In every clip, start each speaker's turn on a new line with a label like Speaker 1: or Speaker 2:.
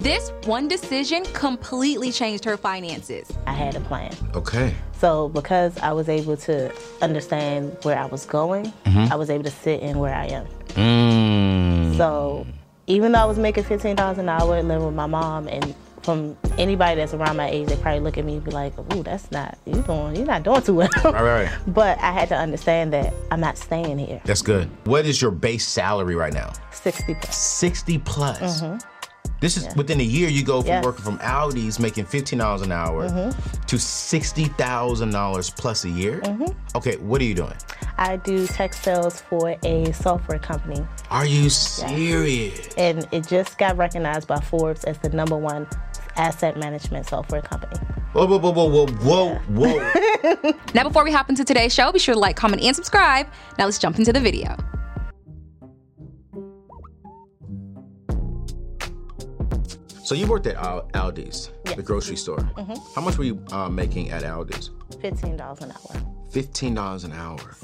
Speaker 1: This one decision completely changed her finances.
Speaker 2: I had a plan.
Speaker 3: Okay.
Speaker 2: So because I was able to understand where I was going, I was able to sit in where I am.
Speaker 3: Mm.
Speaker 2: So even though I was making fifteen dollars an hour living with my mom and from anybody that's around my age, they probably look at me and be like, "Ooh, that's not you doing. You're not doing too well."
Speaker 3: Right, right.
Speaker 2: But I had to understand that I'm not staying here.
Speaker 3: That's good. What is your base salary right now?
Speaker 2: Sixty plus.
Speaker 3: 60 plus. This is within a year you go from
Speaker 2: Yes.
Speaker 3: working from Aldi's making $15 an hour mm-hmm. to $60,000 plus a year. Mm-hmm. Okay, what are you doing?
Speaker 2: I do tech sales for a software company,
Speaker 3: Are you serious?
Speaker 2: and it just got recognized by Forbes as the number one asset management software company.
Speaker 3: Whoa, whoa, whoa, whoa, whoa, whoa, whoa.
Speaker 1: Now, before we hop into today's show, be sure to like, comment, and subscribe. Now, let's jump into the video.
Speaker 3: So you worked at Al- Aldi's, the grocery store. How much were you uh, making at Aldi's?
Speaker 2: Fifteen dollars an hour.
Speaker 3: $15 an hour.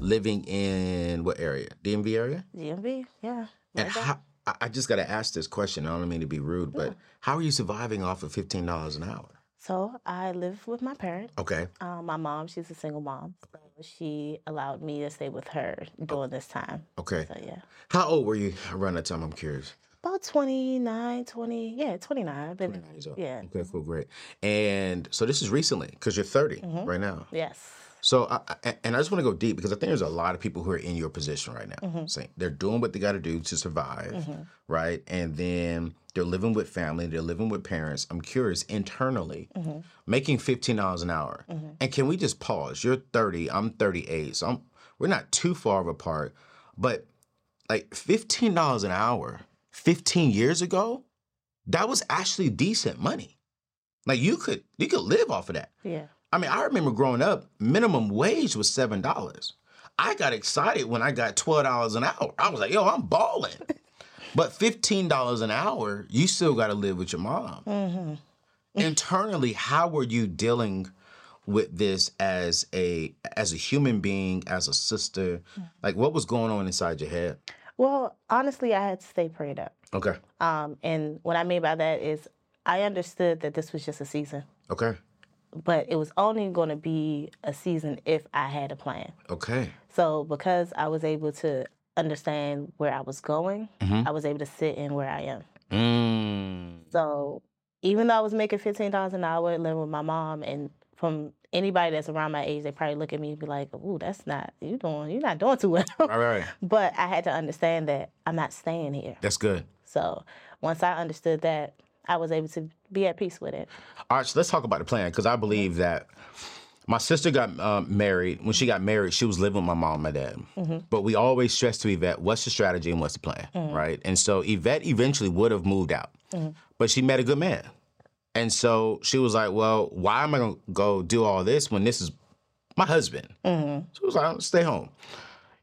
Speaker 3: Living in what area? DMV area?
Speaker 2: DMV, yeah.
Speaker 3: And
Speaker 2: right
Speaker 3: how, I- just got to ask this question. I don't mean to be rude, but how are you surviving off of $15 an hour?
Speaker 2: So I live with my parents.
Speaker 3: Okay.
Speaker 2: Um, my mom, she's a single mom. So she allowed me to stay with her during this time.
Speaker 3: Okay.
Speaker 2: So yeah.
Speaker 3: How old were you around that time? I'm curious.
Speaker 2: About 29, 20, yeah, 29. I've been,
Speaker 3: 29 years old.
Speaker 2: yeah,
Speaker 3: Okay, cool, great. And so this is recently because you're 30
Speaker 2: Mm-hmm.
Speaker 3: right now.
Speaker 2: yes.
Speaker 3: So, I, and I just want to go deep because I think there's a lot of people who are in your position right now,
Speaker 2: Mm-hmm.
Speaker 3: saying they're doing what they got to do to survive, right? And then they're living with family, they're living with parents. I'm curious internally,
Speaker 2: Mm-hmm.
Speaker 3: making fifteen dollars an hour. And can we just pause? You're 30, I'm 38, so I'm we're not too far apart, but like fifteen dollars an hour, 15 years ago, that was actually decent money. Like you could you could live off of that.
Speaker 2: Yeah.
Speaker 3: I mean, I remember growing up, minimum wage was seven dollars. I got excited when I got twelve dollars an hour. I was like, "Yo, I'm balling." but fifteen dollars an hour, you still got to live with your mom. Mm-hmm. Internally, how were you dealing with this as a as a human being, as a sister? Mm. Like, what was going on inside your head?
Speaker 2: Well, honestly, I had to stay prayed up.
Speaker 3: Okay,
Speaker 2: Um, and what I mean by that is I understood that this was just a season,
Speaker 3: okay,
Speaker 2: but it was only going to be a season if I had a plan.
Speaker 3: okay.
Speaker 2: So because I was able to understand where I was going, I was able to sit in where I am.
Speaker 3: Mm.
Speaker 2: So even though I was making fifteen dollars an hour living with my mom, and from anybody that's around my age, they probably look at me and be like, "Ooh, that's not you doing. You're not doing too well."
Speaker 3: Right, right,
Speaker 2: but I had to understand that I'm not staying here.
Speaker 3: That's good.
Speaker 2: So once I understood that, I was able to be at peace with it.
Speaker 3: All right, so let's talk about the plan because I believe that my sister got um, married. When she got married, she was living with my mom and my dad. Mm-hmm. But we always stressed to Yvette, what's the strategy and what's the plan, mm-hmm. right? And so Yvette eventually would have moved out, mm-hmm. but she met a good man. And so she was like, well, why am I going to go do all this when this is my husband? So she was like, stay home.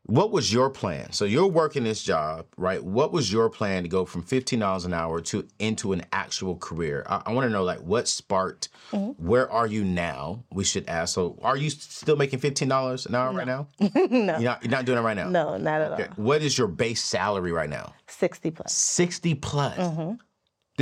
Speaker 3: What was your plan? So you're working this job, right? What was your plan to go from fifteen dollars an hour to into an actual career? I, I want to know like what sparked. Mm-hmm. Where are you now? We should ask. So are you still making fifteen dollars an hour right now?
Speaker 2: no,
Speaker 3: You're not. You're not doing it right now.
Speaker 2: no, not at all.
Speaker 3: What is your base salary right now?
Speaker 2: Sixty plus.
Speaker 3: Sixty plus. Mm-hmm.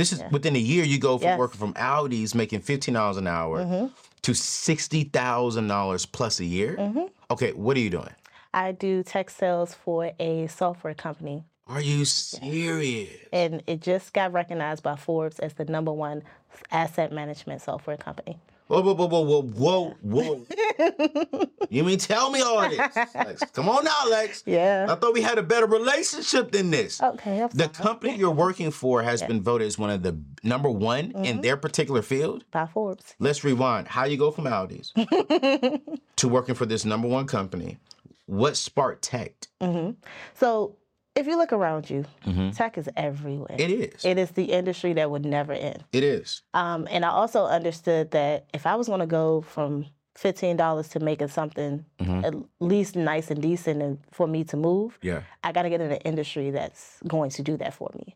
Speaker 3: This is within a year. You go from
Speaker 2: Yes.
Speaker 3: working from Aldi's making fifteen dollars an hour mm-hmm. to sixty thousand dollars plus a year. Mm-hmm. Okay, what are you doing?
Speaker 2: I do tech sales for a software company,
Speaker 3: Are you serious?
Speaker 2: and it just got recognized by Forbes as the number one asset management software company.
Speaker 3: Whoa, whoa, whoa, whoa, whoa, whoa, whoa. you mean tell me all this? Lex, come on now, Lex.
Speaker 2: Yeah.
Speaker 3: I thought we had a better relationship than this.
Speaker 2: Okay, I'm
Speaker 3: The
Speaker 2: sorry.
Speaker 3: company you're working for has been voted as one of the number one
Speaker 2: Mm-hmm.
Speaker 3: in their particular field.
Speaker 2: by Forbes.
Speaker 3: Let's rewind. How you go from Aldi's to working for this number one company? What sparked tech? Mm-hmm.
Speaker 2: So if you look around you, tech is everywhere.
Speaker 3: Mm-hmm. It is.
Speaker 2: It is the industry that would never end.
Speaker 3: It is.
Speaker 2: Um, and I also understood that if I was going to go from fifteen dollars to making something
Speaker 3: Mm-hmm.
Speaker 2: at least nice and decent, and for me to move,
Speaker 3: Yeah.
Speaker 2: I got to get in an industry that's going to do that for me.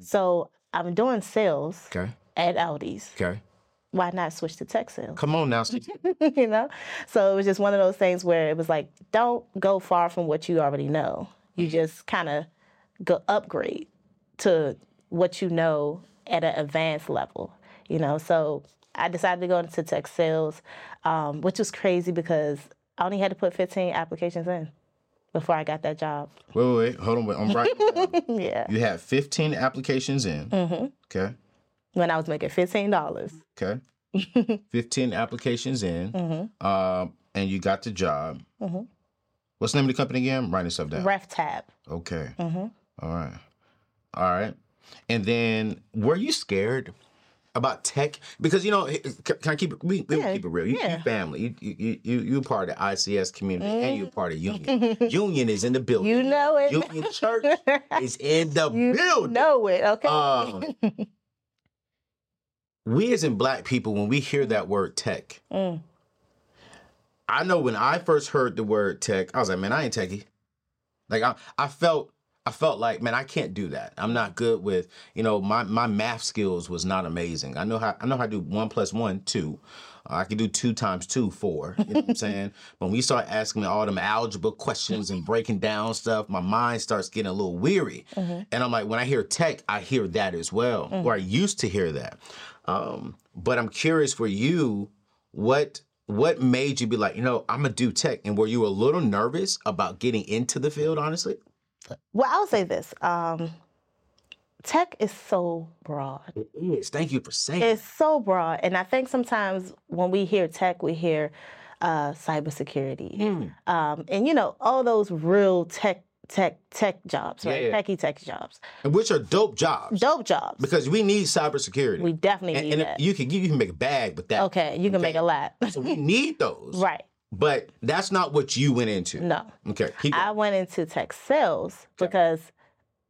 Speaker 2: So I'm doing sales
Speaker 3: Okay.
Speaker 2: at Aldi's.
Speaker 3: Okay.
Speaker 2: Why not switch to tech sales?
Speaker 3: Come on now.
Speaker 2: You know? So it was just one of those things where it was like, don't go far from what you already know. You just kind of go upgrade to what you know at an advanced level, you know? So I decided to go into tech sales, um, which was crazy because I only had to put 15 applications in before I got that job.
Speaker 3: Wait, wait, wait. Hold on. Wait. I'm right.
Speaker 2: yeah.
Speaker 3: you had 15 applications in.
Speaker 2: hmm
Speaker 3: Okay.
Speaker 2: When I was making $15.
Speaker 3: Okay. 15 applications in.
Speaker 2: hmm
Speaker 3: Um, and you got the job.
Speaker 2: Mhm.
Speaker 3: What's the name of the company again? I'm writing stuff down.
Speaker 2: Reftab.
Speaker 3: Okay.
Speaker 2: hmm
Speaker 3: All right. All right. And then were you scared about tech? Because you know, can I keep it we, we
Speaker 2: Yeah,
Speaker 3: keep it real. You,
Speaker 2: yeah.
Speaker 3: you family. You you you you part of the ICS community and you're part of Union. Union is in the building.
Speaker 2: Mm-hmm. You know it.
Speaker 3: Union Church is in the
Speaker 2: You
Speaker 3: building.
Speaker 2: know it, okay?
Speaker 3: Um, we as in black people, when we hear that word tech,
Speaker 2: Mm.
Speaker 3: I know when I first heard the word tech, I was like, man, I ain't techie. Like I, I felt, I felt like, man, I can't do that. I'm not good with, you know, my my math skills was not amazing. I know how I know how to do one plus one, two. Uh, I can do two times two, four. You know what I'm saying? But when we start asking me all them algebra questions and breaking down stuff, my mind starts getting a little weary. And I'm like, when I hear tech, I hear that as well, or I used to hear that. Um, but I'm curious for you, what what made you be like, you know, I'm gonna do tech, and were you a little nervous about getting into the field? Honestly,
Speaker 2: Well, I'll say this. Um, tech is so broad.
Speaker 3: it is. Thank you for saying.
Speaker 2: It's so broad. And I think sometimes when we hear tech, we hear uh, cybersecurity.
Speaker 3: Mm.
Speaker 2: Um, and, you know, all those real tech, tech, tech jobs, right?
Speaker 3: yeah.
Speaker 2: Techie tech jobs.
Speaker 3: And which are dope jobs
Speaker 2: Dope jobs.
Speaker 3: because we need cybersecurity.
Speaker 2: we definitely
Speaker 3: and,
Speaker 2: need
Speaker 3: and
Speaker 2: that.
Speaker 3: you can you can make a bag with that.
Speaker 2: okay, you can
Speaker 3: Okay.
Speaker 2: make a lot.
Speaker 3: So we need those.
Speaker 2: right.
Speaker 3: But that's not what you went into.
Speaker 2: No.
Speaker 3: Okay. Keep
Speaker 2: I went into tech sales because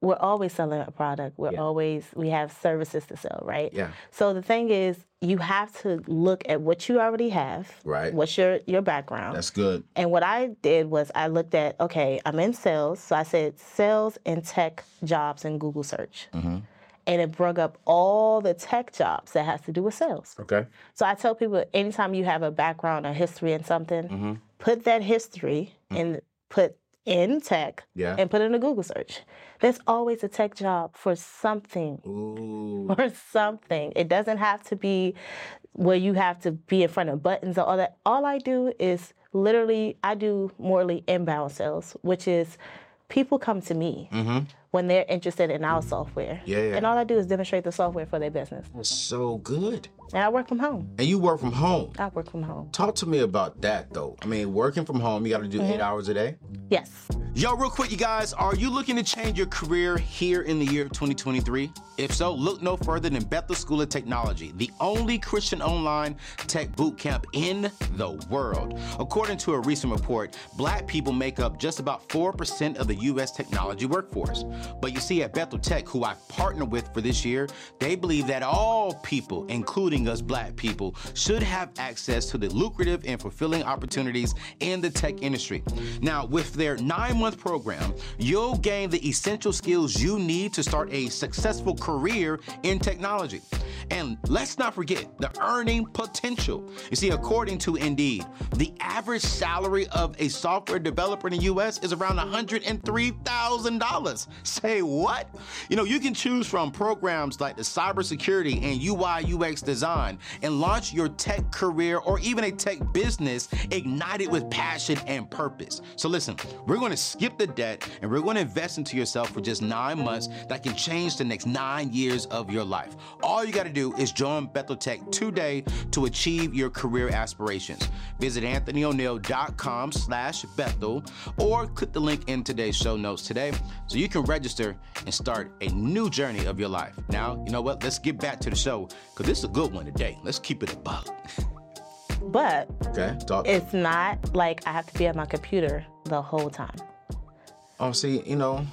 Speaker 2: we're always selling a product. We're
Speaker 3: Yeah.
Speaker 2: always we have services to sell, right?
Speaker 3: Yeah.
Speaker 2: So the thing is, you have to look at what you already have.
Speaker 3: Right.
Speaker 2: What's your your background?
Speaker 3: That's good.
Speaker 2: and what I did was I looked at okay, I'm in sales, so I said sales and tech jobs in Google search,
Speaker 3: Mm-hmm.
Speaker 2: and it brought up all the tech jobs that has to do with sales.
Speaker 3: Okay.
Speaker 2: So I tell people anytime you have a background or history in something,
Speaker 3: Mm-hmm.
Speaker 2: put that history and put in tech
Speaker 3: Yeah.
Speaker 2: and put it in a Google search. There's always a tech job for something.
Speaker 3: Ooh.
Speaker 2: For something. It doesn't have to be where you have to be in front of buttons or all that. All I do is literally I do morely inbound sales, which is people come to me mm-hmm. When they're interested in our software.
Speaker 3: Yeah, yeah.
Speaker 2: And all I do is demonstrate the software for their business.
Speaker 3: That's so good.
Speaker 2: And I work from home.
Speaker 3: And you work from home.
Speaker 2: I work from home.
Speaker 3: Talk to me about that though. I mean, working from home, you got to do
Speaker 2: Mm-hmm.
Speaker 3: eight hours a day.
Speaker 2: Yes.
Speaker 3: Yo, real quick, you guys, are you looking to change your career here in the year 2023? If so, look no further than Bethel School of Technology, the only Christian online tech boot camp in the world. According to a recent report, black people make up just about 4% of the U.S. technology workforce. But you see, at Bethel Tech, who I've partnered with for this year, they believe that all people, including us black people, should have access to the lucrative and fulfilling opportunities in the tech industry. Now, with their nine month program, you'll gain the essential skills you need to start a successful career in technology. And let's not forget the earning potential. You see, according to Indeed, the average salary of a software developer in the US is around $103,000. Say what? You know, you can choose from programs like the cybersecurity and UI UX design and launch your tech career or even a tech business ignited with passion and purpose. So listen, we're going to skip the debt and we're going to invest into yourself for just nine months that can change the next nine years of your life. All you got to do is join Bethel Tech today to achieve your career aspirations. Visit anthonyoneal.com slash Bethel or click the link in today's show notes today so you can register and start a new journey of your life. Now, you know what? Let's get back to the show because this is a good one today. Let's keep it a buck.
Speaker 2: But
Speaker 3: Okay, talk.
Speaker 2: it's not like I have to be at my computer the whole time.
Speaker 3: Oh, see, you know,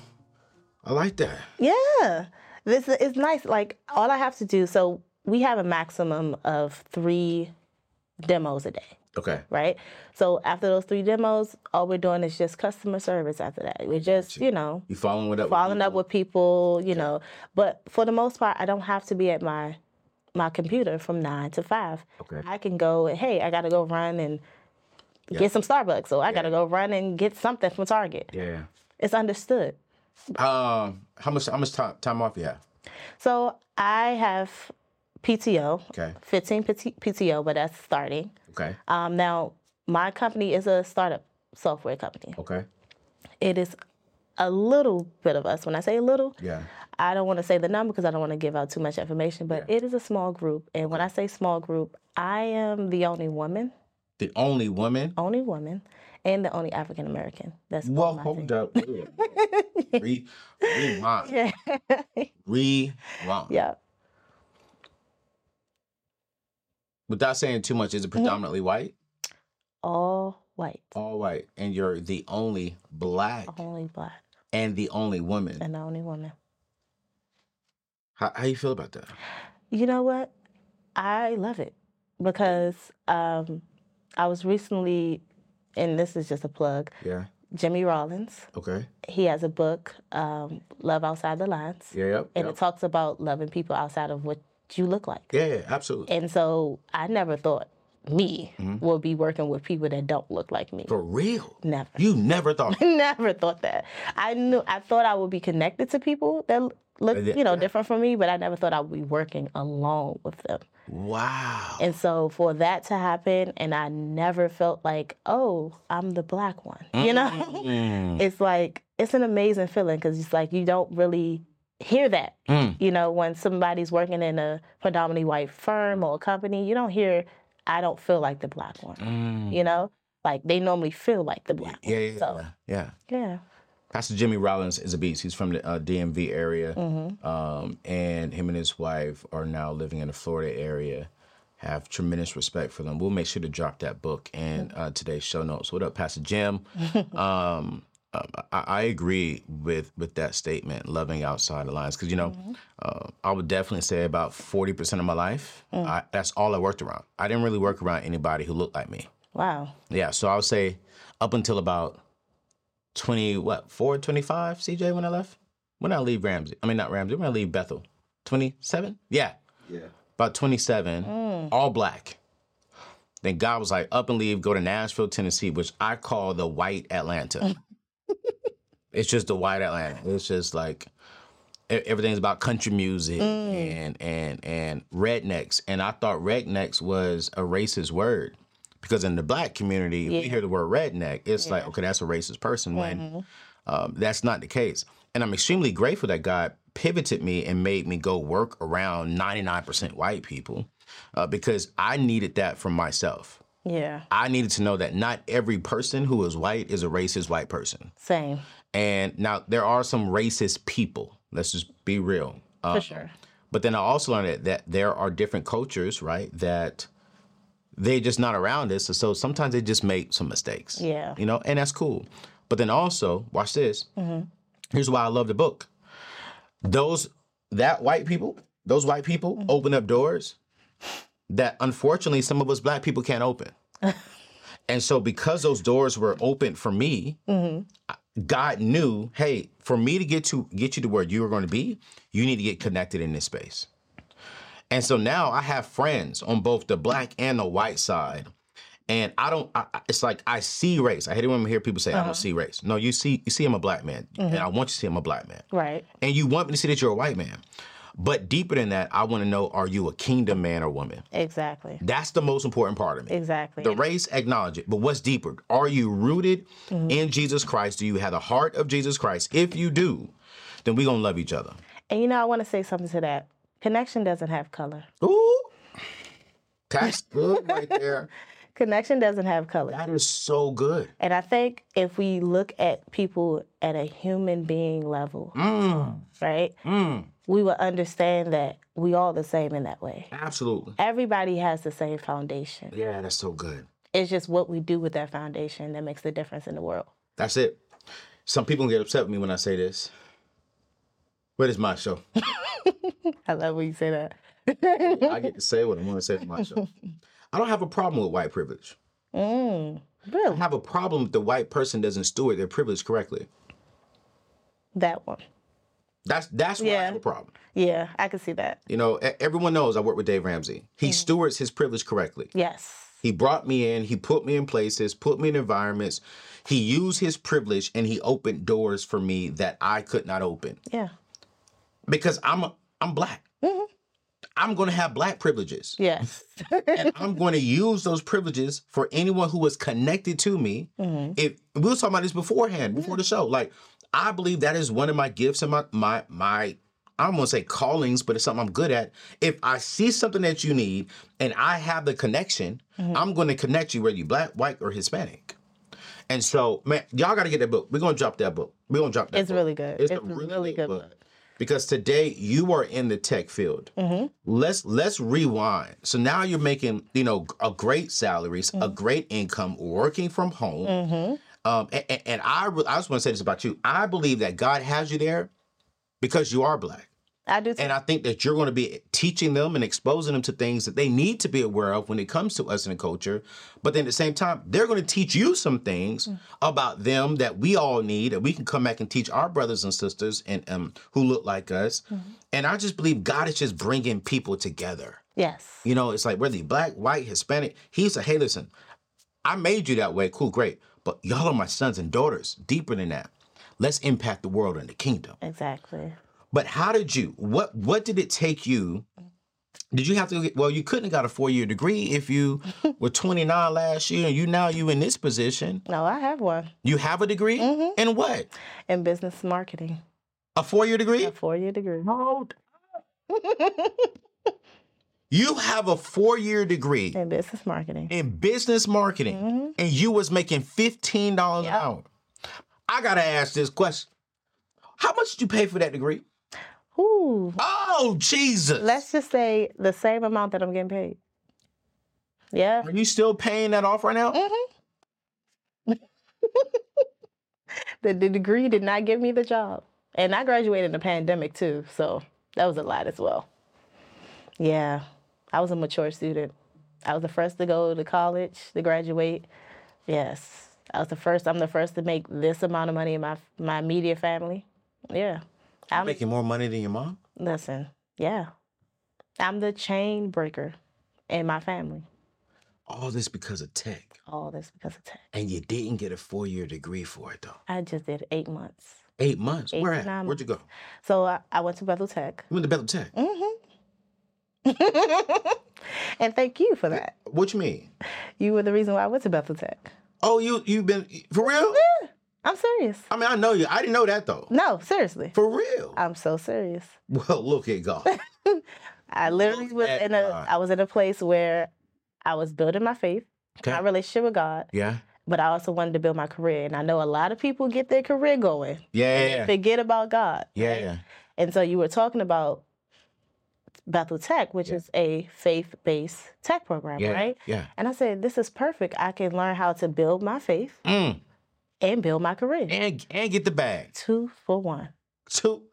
Speaker 3: I like that.
Speaker 2: Yeah, this is nice. Like all I have to do. So we have a maximum of three demos a day,
Speaker 3: Okay.
Speaker 2: right? So after those three demos, all we're doing is just customer service. After that, we're just you know
Speaker 3: You following up? with
Speaker 2: following up
Speaker 3: people?
Speaker 2: with people, you know. But for the most part, I don't have to be at my my computer from nine to five.
Speaker 3: Okay.
Speaker 2: I can go. Hey, I got to go run and get some Starbucks, or I got to go run and get something from Target.
Speaker 3: Yeah.
Speaker 2: It's understood.
Speaker 3: Um, how much how much time, time off you have?
Speaker 2: So I have PTO,
Speaker 3: Okay.
Speaker 2: 15 PTO, but that's starting.
Speaker 3: Okay.
Speaker 2: Um, now, my company is a startup software company.
Speaker 3: Okay.
Speaker 2: It is a little bit of us. When I say a little,
Speaker 3: Yeah.
Speaker 2: I don't want to say the number because I don't want to give out too much information, but it is a small group. And when I say small group, I am the only woman,
Speaker 3: The only woman.
Speaker 2: only woman, and the only African American. That's
Speaker 3: Well, hold up. Re, rewind.
Speaker 2: Yeah.
Speaker 3: Rewind.
Speaker 2: yeah.
Speaker 3: Without saying too much, is it predominantly white?
Speaker 2: All white,
Speaker 3: All white. And you're the only black
Speaker 2: only black,
Speaker 3: and the only woman.
Speaker 2: and the only woman.
Speaker 3: How, how you feel about that?
Speaker 2: You know what? I love it because um, I was recently, and this is just a plug,
Speaker 3: Yeah.
Speaker 2: Jimmy Rollins.
Speaker 3: Okay.
Speaker 2: He has a book, um, Love Outside the Lines,
Speaker 3: Yeah. Yep.
Speaker 2: and
Speaker 3: yep.
Speaker 2: it talks about loving people outside of what you look like.
Speaker 3: Yeah, yeah, absolutely.
Speaker 2: And so I never thought me would be working with people that don't look like me.
Speaker 3: For real.
Speaker 2: Never.
Speaker 3: You never thought.
Speaker 2: never thought that. I knew I thought I would be connected to people that look, you know, different from me, but I never thought I would be working alone with them.
Speaker 3: wow.
Speaker 2: And so for that to happen, and I never felt like, oh, I'm the black one. You know, it's like it's an amazing feeling because it's like you don't really hear that.
Speaker 3: Mm.
Speaker 2: You know, when somebody's working in a predominantly white firm or a company, you don't hear, I don't feel like the black one.
Speaker 3: Mm.
Speaker 2: You know, like they normally feel like the black
Speaker 3: Yeah,
Speaker 2: one.
Speaker 3: yeah,
Speaker 2: So
Speaker 3: yeah.
Speaker 2: yeah.
Speaker 3: Pastor Jimmy Rollins is a beast. He's from the uh, DMV area,
Speaker 2: Mm-hmm.
Speaker 3: um, and him and his wife are now living in the Florida area. Have tremendous respect for them. We'll make sure to drop that book in uh, today's show notes. What up, Pastor Jim? um, um, I, I agree with with that statement, loving outside the lines, because you know, uh, I would definitely say about forty percent of my life, I, that's all I worked around. I didn't really work around anybody who looked like me.
Speaker 2: Wow.
Speaker 3: Yeah, so I would say up until about 20, what, 4, 25, CJ, when I left? When I leave Ramsey? I mean, not Ramsey, when I leave Bethel? 27? Yeah.
Speaker 4: Yeah.
Speaker 3: About 27, mm. all black. Then God was like, up and leave, go to Nashville, Tennessee, which I call the white Atlanta. it's just the white Atlanta. It's just like everything's about country music mm. and and and rednecks. And I thought rednecks was a racist word because in the black community, if we hear the word redneck, it's like okay, that's a racist person. When um, that's not the case, and I'm extremely grateful that God pivoted me and made me go work around 99% white people uh, because I needed that for myself.
Speaker 2: Yeah.
Speaker 3: I needed to know that not every person who is white is a racist white person.
Speaker 2: Same.
Speaker 3: And now there are some racist people. Let's just be real. Uh,
Speaker 2: For sure.
Speaker 3: But then I also learned that, that there are different cultures, right? That they're just not around us. So sometimes they just make some mistakes.
Speaker 2: Yeah.
Speaker 3: You know, and that's cool. But then also, watch this. Mm-hmm. Here's why I love the book. Those that white people, those white people mm-hmm. open up doors that unfortunately some of us black people can't open. and so because those doors were open for me, mm-hmm. God knew, hey, for me to get to get you to where you are going to be, you need to get connected in this space. And so now I have friends on both the black and the white side. And I don't. I, it's like I see race. I hate it when I hear people say I don't uh-huh. see race. No, you see. You see, I'm a black man, and I mm-hmm. want you to see I'm a black man.
Speaker 2: Right.
Speaker 3: And you want me to see that you're a white man. But deeper than that, I want to know: Are you a kingdom man or woman?
Speaker 2: Exactly.
Speaker 3: That's the most important part of me.
Speaker 2: Exactly.
Speaker 3: The race, acknowledge it. But what's deeper? Are you rooted mm-hmm. in Jesus Christ? Do you have the heart of Jesus Christ? If you do, then we're gonna love each other.
Speaker 2: And you know, I want to say something to that. Connection doesn't have color.
Speaker 3: Ooh. That's good right there.
Speaker 2: Connection doesn't have color.
Speaker 3: That is so good.
Speaker 2: And I think if we look at people at a human being level,
Speaker 3: Mm,
Speaker 2: right,
Speaker 3: mm,
Speaker 2: we will understand that we all the same in that way.
Speaker 3: absolutely.
Speaker 2: Everybody has the same foundation.
Speaker 3: Yeah, that's so good.
Speaker 2: It's just what we do with that foundation that makes the difference in the world.
Speaker 3: That's it. Some people get upset with me when I say this. What is my show?
Speaker 2: I love when you say that.
Speaker 3: I get to say what I want to say. It's my show. I don't have a problem with white privilege.
Speaker 2: Mm,
Speaker 3: I
Speaker 2: really?
Speaker 3: have a problem if the white person doesn't steward their privilege correctly.
Speaker 2: That one.
Speaker 3: That's that's where I have a problem.
Speaker 2: Yeah, I can see that.
Speaker 3: You know, everyone knows I work with Dave Ramsey. He stewards his privilege correctly.
Speaker 2: Yes.
Speaker 3: He brought me in, he put me in places, put me in environments. He used his privilege and he opened doors for me that I could not open
Speaker 2: Yeah.
Speaker 3: Because I'm a, I'm black. Mm-hmm. I'm going to have black privileges.
Speaker 2: Yes.
Speaker 3: and I'm going to use those privileges for anyone who is connected to me. Mm-hmm. If we were talking about this beforehand, before the show, like I believe that is one of my gifts and my my my I don't want to say callings, but it's something I'm good at. If I see something that you need and I have the connection, mm-hmm. I'm going to connect you whether you're black, white, or Hispanic. And so, man, y'all got to get that book. We're gonna drop that book. We're gonna drop that.
Speaker 2: It's
Speaker 3: book.
Speaker 2: really good.
Speaker 3: It's,
Speaker 2: It's
Speaker 3: a
Speaker 2: a
Speaker 3: really,
Speaker 2: really
Speaker 3: good
Speaker 2: good
Speaker 3: book.
Speaker 2: book.
Speaker 3: Because today you are in the tech field. Mm-hmm. Let's let's rewind. So now you're making you know a great salaries, a mm-hmm. great income, working from home. Mm-hmm. Um, and, and- and I I just want to say this about you. I believe that God has you there because you are black.
Speaker 2: I do too.
Speaker 3: And I think that you're going to be teaching them and exposing them to things that they need to be aware of when it comes to us in the culture. But then at the same time, they're going to teach you some things about them that we all need, and we can come back and teach our brothers and sisters and um, who look like us. And I just believe God is just bringing people together.
Speaker 2: yes.
Speaker 3: You know, it's like whether you're black, white, Hispanic, he's a hey, listen, I made you that way. Cool, great. But y'all are my sons and daughters. Deeper than that. Let's impact the world and the kingdom.
Speaker 2: Exactly.
Speaker 3: But how did you? What what did it take you? Did you have to? get- Well, you couldn't have got a four year degree if you were 29 last year, and you now you in this position.
Speaker 2: No, I have one
Speaker 3: You have a degree mm-hmm. in what?
Speaker 2: in business marketing.
Speaker 3: A four year degree?
Speaker 2: A four year degree.
Speaker 3: Hold. You have a four year degree
Speaker 2: In business marketing.
Speaker 3: in business marketing, mm-hmm. and you was making fifteen dollars
Speaker 2: Yep.
Speaker 3: an hour. I gotta ask this question: How much did you pay for that degree?
Speaker 2: Ooh.
Speaker 3: Oh Jesus!
Speaker 2: Let's just say the same amount that I'm getting paid. Yeah.
Speaker 3: Are you still paying that off right now? Mm-hmm.
Speaker 2: The, the degree did not give me the job. And I graduated in the pandemic too, so that was a lot as well. Yeah. I was a mature student. I was the first to go to college, to graduate. Yes. I was the first I'm the first to make this amount of money in my my immediate family. Yeah.
Speaker 3: I'm making more money than your mom.
Speaker 2: listen, yeah. I'm the chain breaker in my family.
Speaker 3: All this because of tech,
Speaker 2: All this because of tech.
Speaker 3: and you didn't get a four-year degree for it though.
Speaker 2: I just did eight months.
Speaker 3: Eight months.
Speaker 2: Eight
Speaker 3: Where at?
Speaker 2: nine
Speaker 3: Where'd you go?
Speaker 2: So I, I went to Bethel Tech.
Speaker 3: You went to Bethel Tech. Mm-hmm.
Speaker 2: and thank you for that.
Speaker 3: What you mean?
Speaker 2: You were the reason why I went to Bethel Tech.
Speaker 3: Oh, you you've been for real?
Speaker 2: I'm serious.
Speaker 3: I mean, I know you. I didn't know that though.
Speaker 2: No, seriously.
Speaker 3: For real.
Speaker 2: I'm so serious.
Speaker 3: well, look at God.
Speaker 2: I literally
Speaker 3: Look
Speaker 2: was in a
Speaker 3: God.
Speaker 2: I was in a place where I was building my faith,
Speaker 3: Okay.
Speaker 2: my relationship with God,
Speaker 3: Yeah.
Speaker 2: but I also wanted to build my career. And I know a lot of people get their career going.
Speaker 3: Yeah.
Speaker 2: Forget about God.
Speaker 3: Yeah. yeah.
Speaker 2: And so you were talking about Bethel Tech, which is a faith-based tech program,
Speaker 3: Yeah.
Speaker 2: right?
Speaker 3: Yeah.
Speaker 2: And I said, this is perfect. I can learn how to build my faith
Speaker 3: Mm.
Speaker 2: And build my career.
Speaker 3: And and get the bag.
Speaker 2: Two for one.
Speaker 3: Two.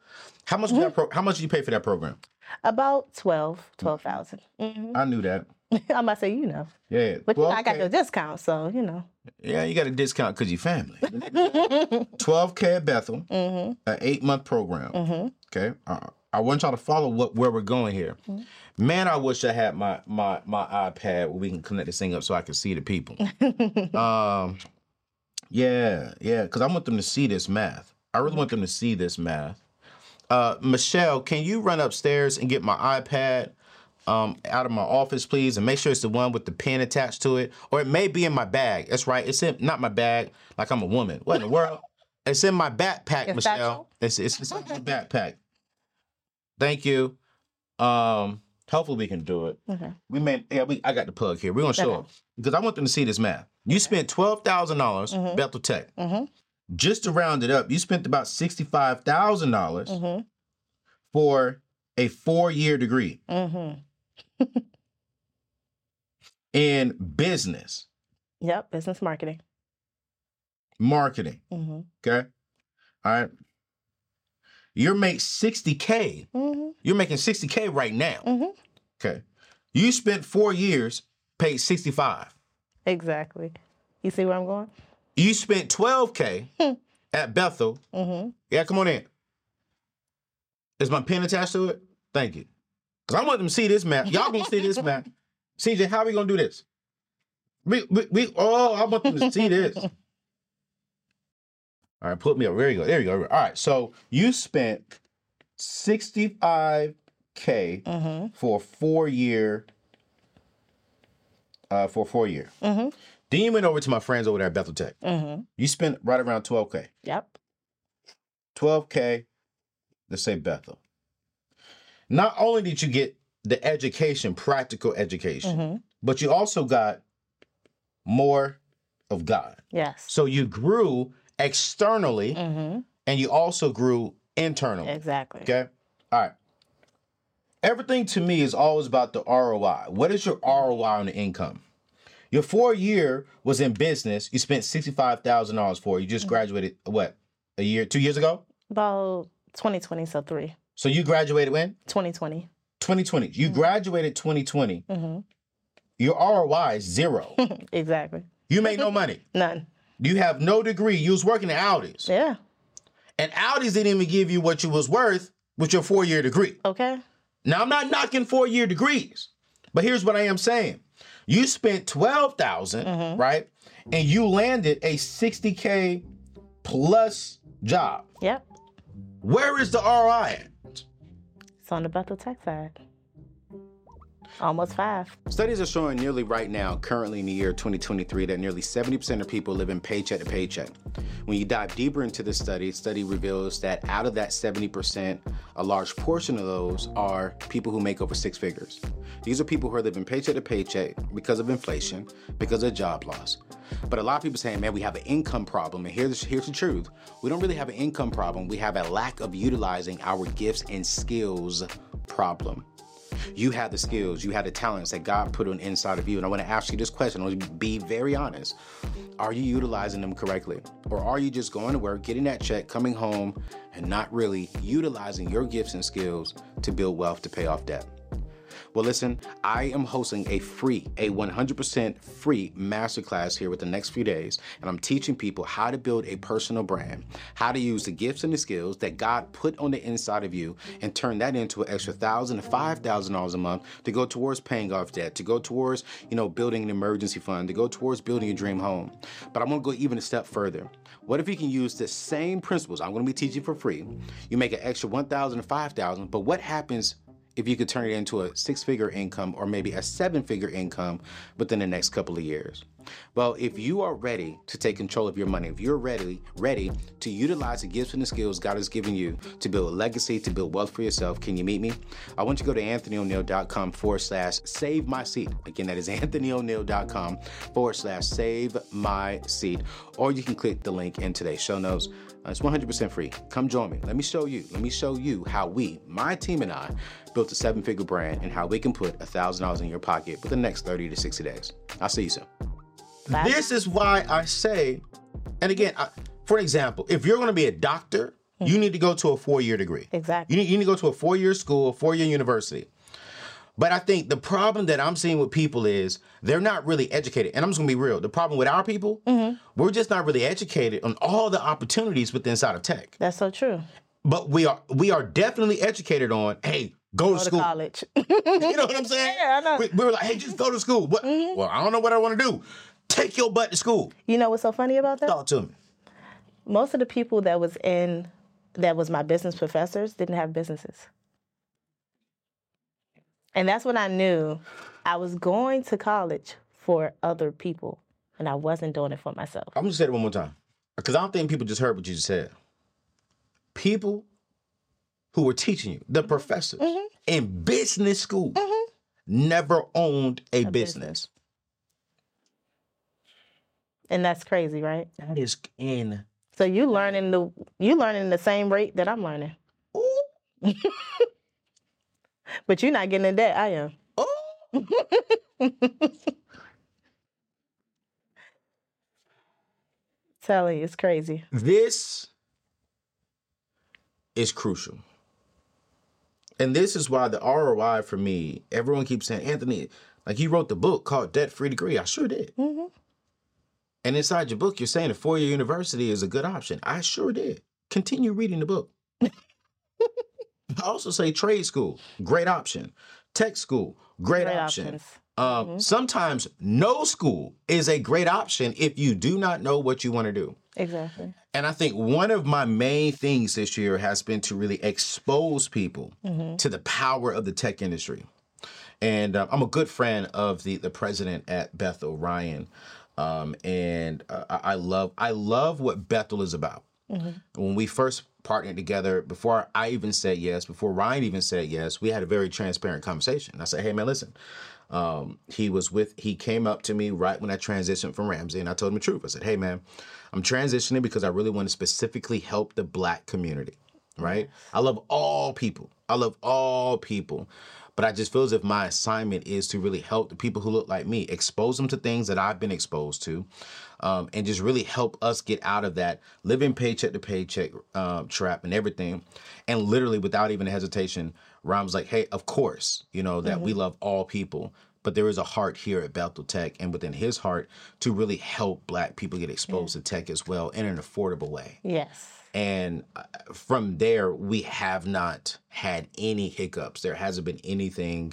Speaker 3: how much? that pro- how much did you pay for that program?
Speaker 2: About 12, 12,000. Mm-hmm.
Speaker 3: I knew that.
Speaker 2: I'm about to say, you know.
Speaker 3: Yeah.
Speaker 2: But
Speaker 3: Well,
Speaker 2: you know, I got your discount, so, you know.
Speaker 3: Yeah, you got a discount because you family. 12K at Bethel,
Speaker 2: Mm-hmm.
Speaker 3: an eight month program.
Speaker 2: Mm-hmm.
Speaker 3: Okay. Uh, I want y'all to follow what where we're going here. Man, I wish I had my my my iPad where we can connect this thing up so I can see the people. um, yeah, yeah, because I want them to see this math. I really want them to see this math. Uh, Michelle, can you run upstairs and get my iPad um, out of my office, please, and make sure it's the one with the pen attached to it, or it may be in my bag. That's right. It's in not my bag, like I'm a woman. What in the world? It's in my backpack,
Speaker 2: Your
Speaker 3: Michelle. It's it's, it's in my backpack. Thank you. Um, hopefully we can do it.
Speaker 2: Okay.
Speaker 3: We may yeah, we I got the plug here. We're gonna show
Speaker 2: Okay.
Speaker 3: up. Because I want them to see this math. You spent twelve thousand dollars
Speaker 2: Mhm.
Speaker 3: Bethel Tech.
Speaker 2: Mhm.
Speaker 3: Just to round it up, you spent about sixty-five thousand dollars
Speaker 2: Mm-hmm.
Speaker 3: for a four-year degree
Speaker 2: Mm-hmm.
Speaker 3: in business,
Speaker 2: Yep, business marketing.
Speaker 3: marketing.
Speaker 2: Mm-hmm.
Speaker 3: Okay. All right. You're make 60K.
Speaker 2: hmm
Speaker 3: You're making 60K right now. Okay. You spent four years, paid 65.
Speaker 2: Exactly. You see where I'm going?
Speaker 3: You spent 12K at Bethel.
Speaker 2: Mm-hmm.
Speaker 3: Yeah, come on in. Is my pen attached to it? Thank you. Because I want them to see this map. Y'all gonna see this map. CJ, how are we gonna do this? We, we, we, oh, I want them to see this. All right, put me up. There you go. There you go. All right, so you spent 65K
Speaker 2: Mm-hmm.
Speaker 3: for a four year, uh, for a four year.
Speaker 2: Mm-hmm.
Speaker 3: Then you went over to my friends over there at Bethel Tech.
Speaker 2: Mm-hmm.
Speaker 3: You spent right around 12K.
Speaker 2: Yep.
Speaker 3: 12K, let's say Bethel. Not only did you get the education, practical education,
Speaker 2: Mm-hmm.
Speaker 3: but you also got more of God.
Speaker 2: Yes.
Speaker 3: So you grew externally
Speaker 2: Mm-hmm.
Speaker 3: and you also grew internally.
Speaker 2: Exactly.
Speaker 3: Okay. All right. Everything to me is always about the ROI. What is your ROI on the income? Your four year was in business. You spent $65,000 for it. You just graduated, what, a year, two years ago?
Speaker 2: About 2020, so three.
Speaker 3: So you graduated when?
Speaker 2: 2020.
Speaker 3: 2020. You graduated 2020.
Speaker 2: Mm-hmm.
Speaker 3: Your ROI is zero.
Speaker 2: Exactly.
Speaker 3: you make no money.
Speaker 2: None.
Speaker 3: You have no degree. You was working at Aldi's.
Speaker 2: Yeah.
Speaker 3: And Aldi's didn't even give you what you was worth with your four-year degree.
Speaker 2: Okay.
Speaker 3: Now I'm not knocking four-year degrees, but here's what I am saying. You spent 12,000, mm-hmm. right? And you landed a 60K plus job.
Speaker 2: Yep.
Speaker 3: Where is the ROI at?
Speaker 2: It's on the Bethel Tech side. Almost five.
Speaker 3: Studies are showing nearly right now, currently in the year 2023, that nearly 70% of people live in paycheck to paycheck. When you dive deeper into this study, study reveals that out of that 70%, a large portion of those are people who make over six figures. These are people who are living paycheck to paycheck because of inflation, because of job loss. But a lot of people saying, man, we have an income problem. And here's, here's the truth. We don't really have an income problem. We have a lack of utilizing our gifts and skills problem. You have the skills, you have the talents that God put on inside of you. And I want to ask you this question. I want to be very honest. Are you utilizing them correctly? Or are you just going to work, getting that check, coming home, and not really utilizing your gifts and skills to build wealth to pay off debt? Well, listen, I am hosting a free, a 100% free masterclass here with the next few days, and I'm teaching people how to build a personal brand, how to use the gifts and the skills that God put on the inside of you and turn that into an extra thousand to five thousand dollars a month to go towards paying off debt, to go towards, you know, building an emergency fund, to go towards building a dream home. But I'm gonna go even a step further. What if you can use the same principles I'm gonna be teaching for free? You make an extra one thousand to five thousand, but what happens if you could turn it into a six figure income or maybe a seven figure income within the next couple of years. Well, if you are ready to take control of your money, if you're ready, ready to utilize the gifts and the skills God has given you to build a legacy, to build wealth for yourself, can you meet me? I want you to go to anthonyoneal.com forward slash save my seat. Again, that is anthonyoneal.com forward slash save my seat. Or you can click the link in today's show notes. Uh, It's 100% free. Come join me. Let me show you. Let me show you how we, my team and I, built a seven figure brand and how we can put $1,000 in your pocket within the next 30 to 60 days. I'll see you soon.
Speaker 2: Five.
Speaker 3: This is why I say, and again, I, for example, if you're going to be a doctor, you need to go to a four year degree.
Speaker 2: Exactly.
Speaker 3: You need, you need to go to a four year school, a four year university. But I think the problem that I'm seeing with people is they're not really educated. And I'm just gonna be real. The problem with our people, mm-hmm. we're just not really educated on all the opportunities within inside of tech.
Speaker 2: That's so true.
Speaker 3: But we are we are definitely educated on, hey, go, to
Speaker 2: Go to
Speaker 3: school.
Speaker 2: college.
Speaker 3: You know what I'm saying?
Speaker 2: Yeah, I know.
Speaker 3: We, we were like, hey, just go to school. What? Mm-hmm. Well, I don't know what I want to do. Take your butt to school.
Speaker 2: you know what's so funny about that?
Speaker 3: Talk to me.
Speaker 2: Most of the people that was in that was my business professors didn't have businesses. And that's when I knew I was going to college for other people and I wasn't doing it for myself.
Speaker 3: I'm gonna say it one more time. Because I don't think people just heard what you just said. People who were teaching you, the mm-hmm. professors mm-hmm. in business school, mm-hmm. never owned a, business.
Speaker 2: And that's crazy, right?
Speaker 3: That is in.
Speaker 2: So you learning the you learning the same rate that I'm learning. But you're not getting in debt. I am.
Speaker 3: ooh.
Speaker 2: Telling you, it's crazy.
Speaker 3: This is crucial. And this is why the ROI for me, everyone keeps saying, Anthony, like you wrote the book called Debt Free Degree. I sure did. And inside your book, you're saying a four year university is a good option. I sure did. Continue reading the book. I also say trade school, great option. Tech school, great,
Speaker 2: Great
Speaker 3: option. Um, Sometimes no school is a great option if you do not know what you want to do.
Speaker 2: Exactly.
Speaker 3: And I think one of my main things this year has been to really expose people to the power of the tech industry. And uh, I'm a good friend of the the president at Bethel, Ryan, um, and uh, I love I love what Bethel is about. When we first partnered together, before I even said yes, before Ryan even said yes, we had a very transparent conversation. I said, "Hey, man, listen." Um, he was with. He came up to me right when I transitioned from Ramsey, and I told him the truth. I said, "Hey, man, I'm transitioning because I really want to specifically help the Black community. Right? I love all people. I love all people." But I just feel as if my assignment is to really help the people who look like me, expose them to things that I've been exposed to, um, and just really help us get out of that living paycheck to paycheck um, trap and everything. And literally, without even hesitation, was like, "Hey, of course, you know that we love all people." But there is a heart here at Bethel Tech, and within his heart, to really help Black people get exposed to tech as well in an affordable way.
Speaker 2: Yes.
Speaker 3: And uh, from there, we have not had any hiccups. There hasn't been anything.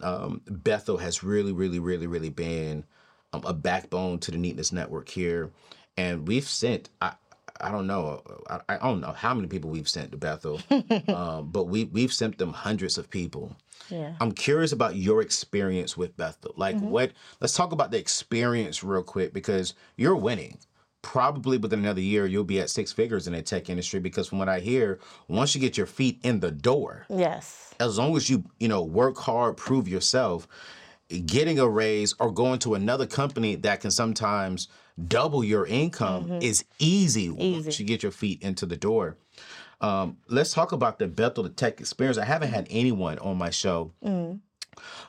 Speaker 3: Um, Bethel has really, really, really, really been um, a backbone to the Neatness Network here. And we've sent, I, I don't know, I, I don't know how many people we've sent to Bethel, um, but we, we've sent them hundreds of people.
Speaker 2: Yeah.
Speaker 3: I'm curious about your experience with Bethel. Like, mm-hmm. what? Let's talk about the experience real quick because you're winning. Probably within another year, you'll be at six figures in the tech industry because, from what I hear, once you get your feet in the door,
Speaker 2: Yes.
Speaker 3: as long as you you know work hard, prove yourself, getting a raise or going to another company that can sometimes double your income mm-hmm. is easy, once you get your feet into the door. Um, let's talk about the Bethel the Tech experience. I haven't had anyone on my show.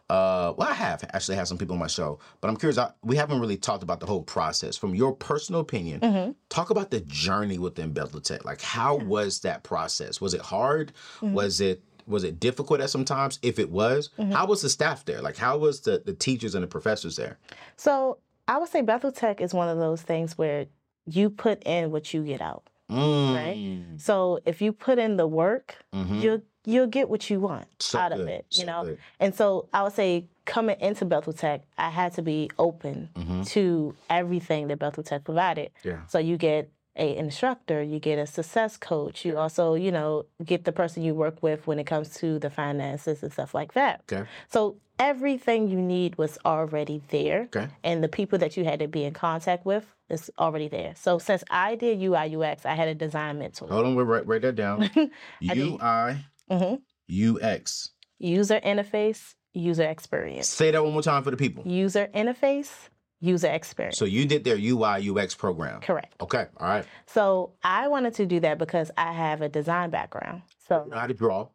Speaker 3: Uh, well, I have actually had some people on my show, but I'm curious. I, we haven't really talked about the whole process. From your personal opinion, talk about the journey within Bethel Tech. Like, how was that process? Was it hard? Was it was it difficult at some times? If it was, how was the staff there? Like, how was the the teachers and the professors there?
Speaker 2: So I would say Bethel Tech is one of those things where you put in what you get out.
Speaker 3: Mm,
Speaker 2: Right. So if you put in the work,
Speaker 3: mhm.
Speaker 2: you'll you'll get what you want
Speaker 3: So
Speaker 2: out of it. You
Speaker 3: so
Speaker 2: know.
Speaker 3: good.
Speaker 2: And so I would say coming into Bethel Tech, I had to be open
Speaker 3: Mhm.
Speaker 2: to everything that Bethel Tech provided.
Speaker 3: Yeah.
Speaker 2: So you get a instructor, you get a success coach, you also, you know, get the person you work with when it comes to the finances and stuff like that.
Speaker 3: Okay.
Speaker 2: So everything you need was already there.
Speaker 3: Okay.
Speaker 2: And the people that you had to be in contact with is already there. So since I did UI UX, I had a design mentor.
Speaker 3: Hold on, we'll write, write that down. UI
Speaker 2: Mhm.
Speaker 3: UX.
Speaker 2: User interface, user experience.
Speaker 3: Say that one more time for the people.
Speaker 2: User interface, user experience.
Speaker 3: So you did their UI UX program.
Speaker 2: Correct.
Speaker 3: Okay. All right.
Speaker 2: So I wanted to do that because I have a design background. So
Speaker 3: You know how to draw.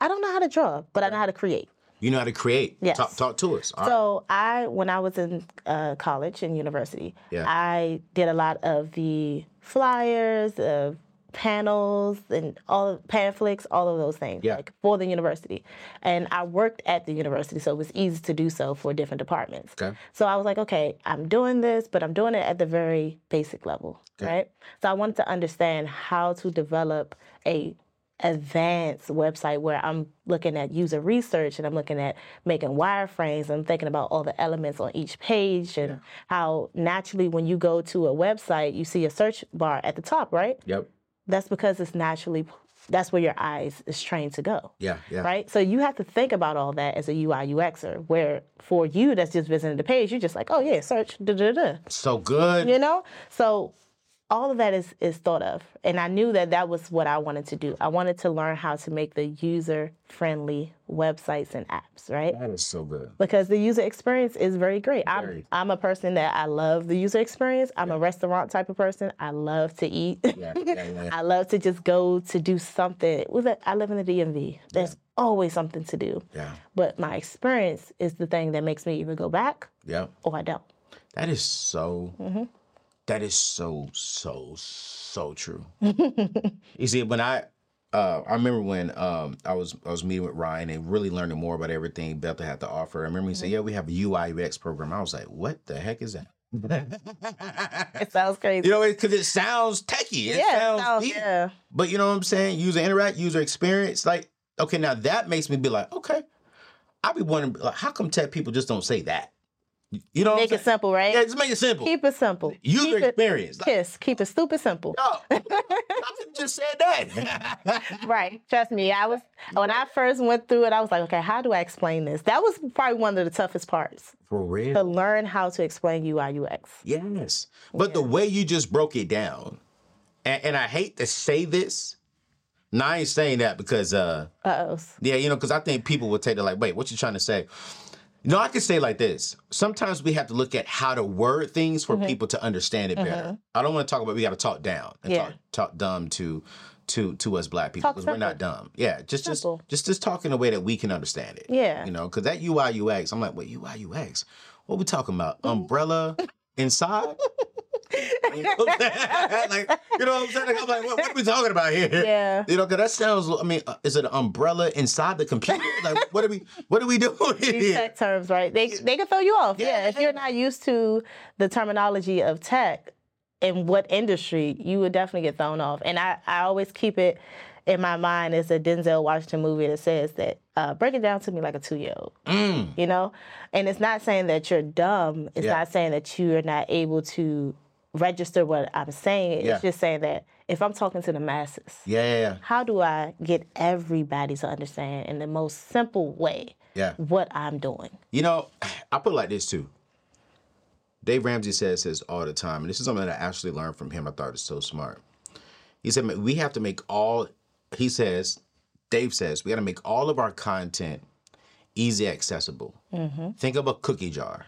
Speaker 2: I don't know how to draw, but I know how to create.
Speaker 3: You know how to create.
Speaker 2: Yes.
Speaker 3: Talk, talk to us. All right.
Speaker 2: So I, when I was in uh, college and university,
Speaker 3: Yeah.
Speaker 2: I did a lot of the flyers, the panels, and all pamphlets, all of those things,
Speaker 3: Yeah.
Speaker 2: like for the university. And I worked at the university, so it was easy to do so for different departments.
Speaker 3: Okay.
Speaker 2: So I was like, okay, I'm doing this, but I'm doing it at the very basic level, right? So I wanted to understand how to develop a advanced website where I'm looking at user research and I'm looking at making wireframes. I'm thinking about all the elements on each page and how naturally when you go to a website, you see a search bar at the top, right?
Speaker 3: Yep.
Speaker 2: That's because it's naturally that's where your eyes is trained to go.
Speaker 3: Yeah. Yeah.
Speaker 2: Right? So you have to think about all that as a UI UXer, where for you that's just visiting the page, you're just like, oh yeah, search, da da da.
Speaker 3: So good.
Speaker 2: You know? So all of that is is thought of. And I knew that that was what I wanted to do. I wanted to learn how to make the user friendly websites and apps, right?
Speaker 3: That is so good.
Speaker 2: Because the user experience is very great. I'm, I'm a person that I love the user experience. I'm a restaurant type of person. I love to eat.
Speaker 3: Yeah. Yeah. yeah.
Speaker 2: I love to just go to do something. I live in the DMV. There's always something to do.
Speaker 3: yeah.
Speaker 2: But my experience is the thing that makes me either go back
Speaker 3: Yeah.
Speaker 2: or I don't.
Speaker 3: That is so.
Speaker 2: Mm-hmm.
Speaker 3: That is so so so true. you see, when I uh, I remember when um, I was I was meeting with Ryan and really learning more about everything Bethel had to offer. I remember he said,
Speaker 2: Mm-hmm.
Speaker 3: "Yeah, we have a UI UX program." I was like, "What the heck is that?"
Speaker 2: It sounds crazy.
Speaker 3: You know, because it sounds techie. It
Speaker 2: yeah,
Speaker 3: sounds
Speaker 2: sounds- yeah.
Speaker 3: But you know what I'm saying? User interact, user experience. Like, okay, now that makes me be like, okay. I be wondering, like, how come tech people just don't say that? You know,
Speaker 2: Make it simple, right?
Speaker 3: Yeah, just make it simple.
Speaker 2: Keep it simple.
Speaker 3: user
Speaker 2: Keep
Speaker 3: experience. Like,
Speaker 2: kiss. Keep it stupid simple.
Speaker 3: no, I just said that.
Speaker 2: Right. Trust me. I was when I first went through it, I was like, okay, how do I explain this? That was probably one of the toughest parts
Speaker 3: For real.
Speaker 2: to learn how to explain UI UX.
Speaker 3: Yes. But the way you just broke it down, and, and I hate to say this. No, I ain't saying that because uh
Speaker 2: Uh oh.
Speaker 3: Yeah, you know, because I think people would take it like, wait, what you trying to say? No, I could say like this. Sometimes we have to look at how to word things
Speaker 2: Mm-hmm.
Speaker 3: for people to understand it better. I don't want to talk about we got to talk down and
Speaker 2: Yeah.
Speaker 3: talk, talk dumb to to to us black people because we're not dumb. Yeah, just
Speaker 2: Simple.
Speaker 3: just just just talk in a way that we can understand it.
Speaker 2: Yeah.
Speaker 3: you know, because that UI UX, I'm like, wait, UI UX, what we talking about? Umbrella inside? You know what I'm saying? like, you know what I'm saying? Like, I'm like, what, what are we talking about here?
Speaker 2: Yeah.
Speaker 3: You know, because that sounds. I mean, uh, is it an umbrella inside the computer? Like, what are we? What are we doing
Speaker 2: These
Speaker 3: here?
Speaker 2: tech terms, right? They they can throw you off. Yeah. If you're not used to the terminology of tech and what industry, you would definitely get thrown off. And I, I always keep it in my mind as a Denzel Washington movie that says that uh, break it down to me like a two year old.
Speaker 3: Mm.
Speaker 2: You know? And it's not saying that you're dumb. It's
Speaker 3: Yeah.
Speaker 2: not saying that you're not able to register what I'm saying. It's just saying that if I'm talking to the masses,
Speaker 3: Yeah, yeah, yeah.
Speaker 2: how do I get everybody to understand in the most simple way
Speaker 3: Yeah.
Speaker 2: what I'm doing?
Speaker 3: You know, I put it like this too. Dave Ramsey says this all the time, and this is something that I actually learned from him. I thought it was so smart. He said we have to make all. He says, Dave says we got to make all of our content easy accessible. Mm-hmm. Think of a cookie jar.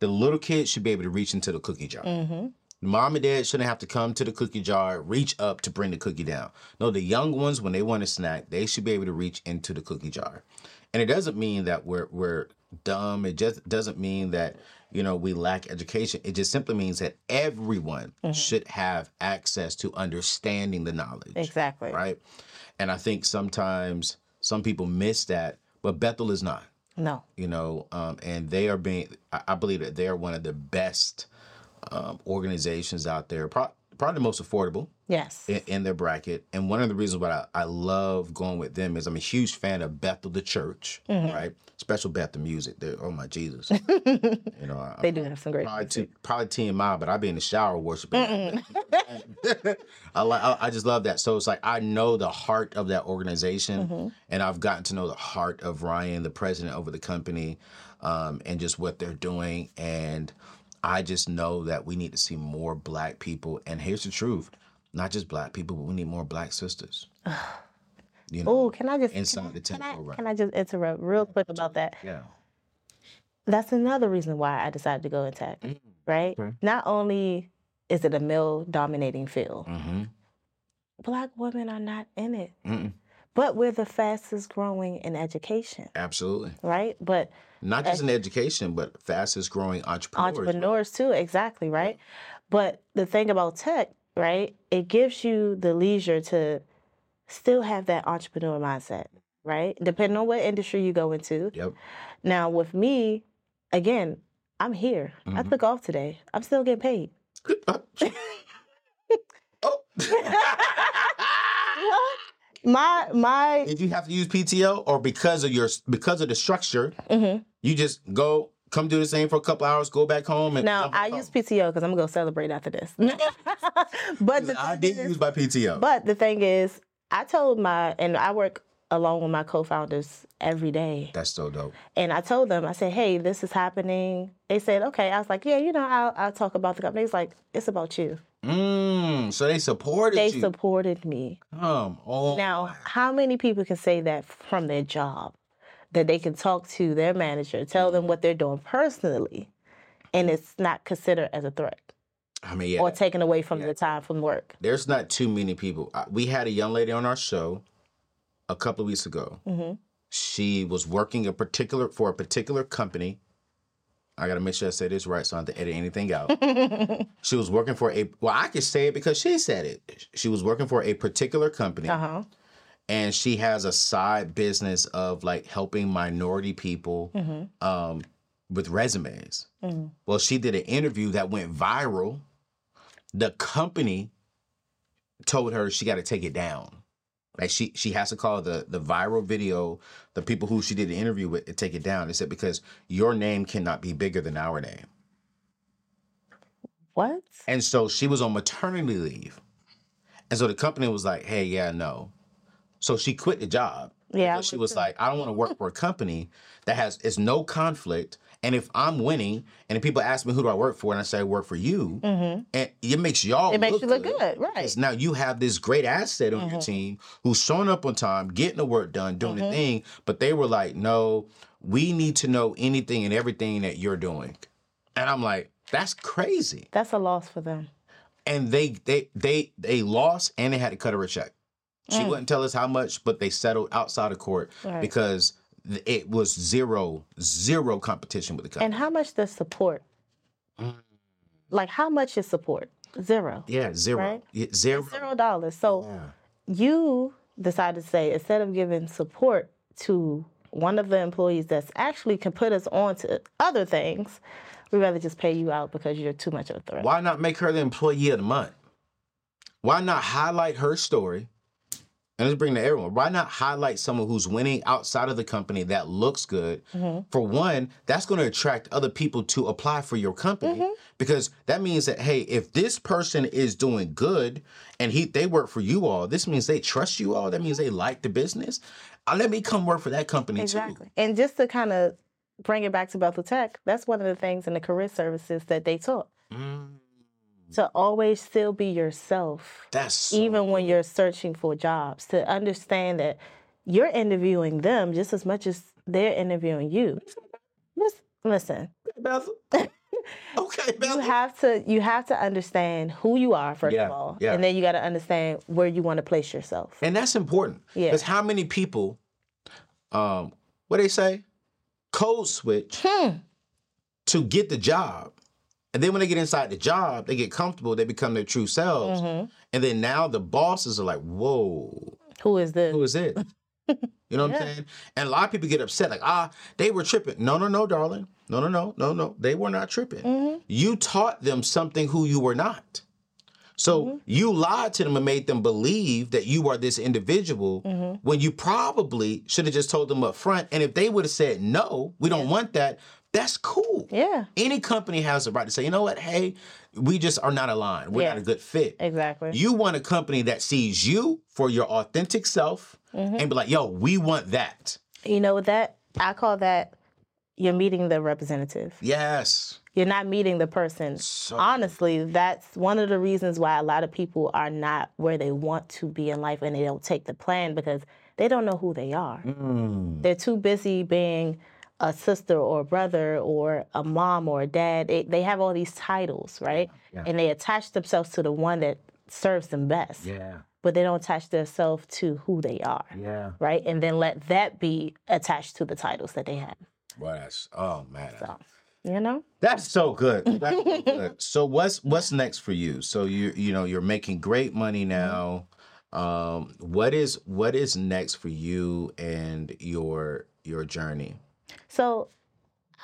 Speaker 3: The little kid should be able to reach into the cookie jar. Mm-hmm. Mom and dad shouldn't have to come to the cookie jar, reach up to bring the cookie down. No, the young ones, when they want a snack, they should be able to reach into the cookie jar. And it doesn't mean that we're we're dumb. It just doesn't mean that you know we lack education. It just simply means that everyone mm-hmm. should have access to understanding the knowledge.
Speaker 2: Exactly.
Speaker 3: Right. And I think sometimes some people miss that, but Bethel is not
Speaker 2: No.
Speaker 3: you know, um, and they are being. I I believe that they are one of the best um, organizations out there, pro- probably the most affordable
Speaker 2: Yes.
Speaker 3: in, in their bracket. And one of the reasons why I, I love going with them is I'm a huge fan of Bethel the Church,
Speaker 2: Mm-hmm.
Speaker 3: right? Special Bethel music. They're, oh my Jesus, you know, I,
Speaker 2: They do have some great.
Speaker 3: probably t- probably TMI, but I be in the shower worshiping. I like. I, I just love that. So it's like I know the heart of that organization, and I've gotten to know the heart of Ryan, the president over the company, um, and just what they're doing. And I just know that we need to see more Black people. And here's the truth: not just Black people, but we need more Black sisters. You know,
Speaker 2: Oh, can I just
Speaker 3: inside
Speaker 2: can,
Speaker 3: the
Speaker 2: can I
Speaker 3: right?
Speaker 2: can I just interrupt real quick about that?
Speaker 3: yeah,
Speaker 2: That's another reason why I decided to go in tech. Right.
Speaker 3: Okay.
Speaker 2: Not only is it a male dominating field,
Speaker 3: mm-hmm.
Speaker 2: black women are not in it,
Speaker 3: Mm-mm.
Speaker 2: But we're the fastest growing in education.
Speaker 3: absolutely.
Speaker 2: Right. But
Speaker 3: Not just in education, but fastest growing entrepreneurs.
Speaker 2: entrepreneurs too exactly right but the thing about tech right it gives you the leisure to still have that entrepreneur mindset right depending on what industry you go into
Speaker 3: Yep.
Speaker 2: now with me again i'm here i
Speaker 3: Mhm.
Speaker 2: took off today i'm still getting paid
Speaker 3: oh.
Speaker 2: My my
Speaker 3: Did you have to use PTO or because of your because of the structure,
Speaker 2: Mhm.
Speaker 3: you just go come do the same for a couple hours, go back home and
Speaker 2: now i use pto because i'm gonna go celebrate after this but the
Speaker 3: I did
Speaker 2: is-
Speaker 3: use my PTO.
Speaker 2: But the thing is, I told my, and I work along with my co founders every day.
Speaker 3: That's so dope.
Speaker 2: And I told them, I said, hey, this is happening. They said, okay. I was like, yeah, you know, I'll, I'll talk about the company. He's like, it's about you.
Speaker 3: Mm, so they supported me.
Speaker 2: They
Speaker 3: you.
Speaker 2: supported me.
Speaker 3: Come on.
Speaker 2: Now, how many people can say that from their job? That they can talk to their manager, tell them what they're doing personally, and it's not considered as a threat
Speaker 3: I mean, yeah.
Speaker 2: or taken away from the time from work.
Speaker 3: there's not too many people. We had a young lady on our show a couple of weeks ago.
Speaker 2: Mm-hmm.
Speaker 3: She was working a particular for a particular company, I gotta make sure I say this right so I don't have to edit anything out. she was working for a well, I could say it because she said it. She was working for a particular company.
Speaker 2: Uh huh.
Speaker 3: and she has a side business of like helping minority people um, with resumes. Well, she did an interview that went viral. The company told her she got to take it down. Like she she has to call the the viral video the people who she did the interview with to take it down. They said because your name cannot be bigger than our name.
Speaker 2: What?
Speaker 3: And so she was on maternity leave. And so the company was like, hey, yeah, no. So she quit the job.
Speaker 2: Yeah,
Speaker 3: because she was like, I don't want to work for a company that has is no conflict. And if I'm winning, and if people ask me who do I work for, and I say I work for you, and it makes y'all
Speaker 2: Mm-hmm. It makes you look good, right.
Speaker 3: now you have this great asset on your team who's showing up on time, getting the work done, doing the thing. But they were like, no, we need to know anything and everything that you're doing. And I'm like, that's crazy
Speaker 2: That's a loss for them.
Speaker 3: and they they they they lost and they had to cut her a check. She
Speaker 2: Mm.
Speaker 3: wouldn't tell us how much, but they settled outside of court
Speaker 2: Right.
Speaker 3: because it was zero zero competition with the company.
Speaker 2: And how much does support?
Speaker 3: Mm.
Speaker 2: Like how much is support? Zero.
Speaker 3: yeah, zero,
Speaker 2: Right?
Speaker 3: Yeah, zero.
Speaker 2: Zero dollars. So
Speaker 3: Yeah.
Speaker 2: you decided to say instead of giving support to one of the employees that's actually can put us on to other things, we'd rather just pay you out because you're too much of a threat.
Speaker 3: Why not make her the employee of the month? Why not highlight her story? And let's bring to everyone. Why not highlight someone who's winning outside of the company that looks good?
Speaker 2: Mm-hmm.
Speaker 3: For one, that's going to attract other people to apply for your company
Speaker 2: Mm-hmm.
Speaker 3: because that means that hey, if this person is doing good and he they work for you all, this means they trust you all. That means they like the business. Uh, let me come work for that company too
Speaker 2: Exactly. And just to kind of bring it back to Bethel Tech, that's one of the things in the career services that they taught.
Speaker 3: Mm,
Speaker 2: To always still be yourself.
Speaker 3: that's so-
Speaker 2: even when you're searching for jobs, to understand that you're interviewing them just as much as they're interviewing you. Just listen.
Speaker 3: Bethel. okay, Bethel.
Speaker 2: You have to you have to understand who you are first
Speaker 3: Yeah,
Speaker 2: of all,
Speaker 3: yeah.
Speaker 2: and then you got to understand where you want to place yourself.
Speaker 3: And that's important.
Speaker 2: Yeah.
Speaker 3: Because how many people, um, what they say, code switch
Speaker 2: Hmm.
Speaker 3: to get the job. And then when they get inside the job, they get comfortable, they become their true selves.
Speaker 2: Mm-hmm.
Speaker 3: And then now the bosses are like, whoa,
Speaker 2: Who is this?
Speaker 3: who is it? You know what I'm saying? And a lot of people get upset, like, ah, they were tripping. No, no, no, darling. No, no, no, no, no. They were not tripping.
Speaker 2: Mm-hmm.
Speaker 3: You taught them something who you were not. So
Speaker 2: Mm-hmm.
Speaker 3: you lied to them and made them believe that you are this individual
Speaker 2: Mm-hmm.
Speaker 3: when you probably should have just told them up front. And if they would have said, no, we don't want that, that's cool.
Speaker 2: yeah,
Speaker 3: Any company has the right to say, you know what, hey, we just are not aligned. We're
Speaker 2: Yeah.
Speaker 3: not a good fit.
Speaker 2: exactly.
Speaker 3: You want a company that sees you for your authentic self
Speaker 2: Mm-hmm.
Speaker 3: and be like, yo, we want that.
Speaker 2: You know what that I call that you're meeting the representative.
Speaker 3: Yes.
Speaker 2: You're not meeting the person.
Speaker 3: So-
Speaker 2: Honestly, that's one of the reasons why a lot of people are not where they want to be in life and they don't take the plan because they don't know who they are.
Speaker 3: Mm.
Speaker 2: They're too busy being a sister or a brother or a mom or a dad. They, they have all these titles, right?
Speaker 3: Yeah.
Speaker 2: And they attach themselves to the one that serves them best,
Speaker 3: Yeah.
Speaker 2: but they don't attach themselves to who they are,
Speaker 3: Yeah.
Speaker 2: right? And then let that be attached to the titles that they have.
Speaker 3: Well, that's oh man.
Speaker 2: So, you know?
Speaker 3: That's so good. That's so good. So what's what's next for you? So you you know you're making great money now. Um, what is what is next for you and your your journey?
Speaker 2: So,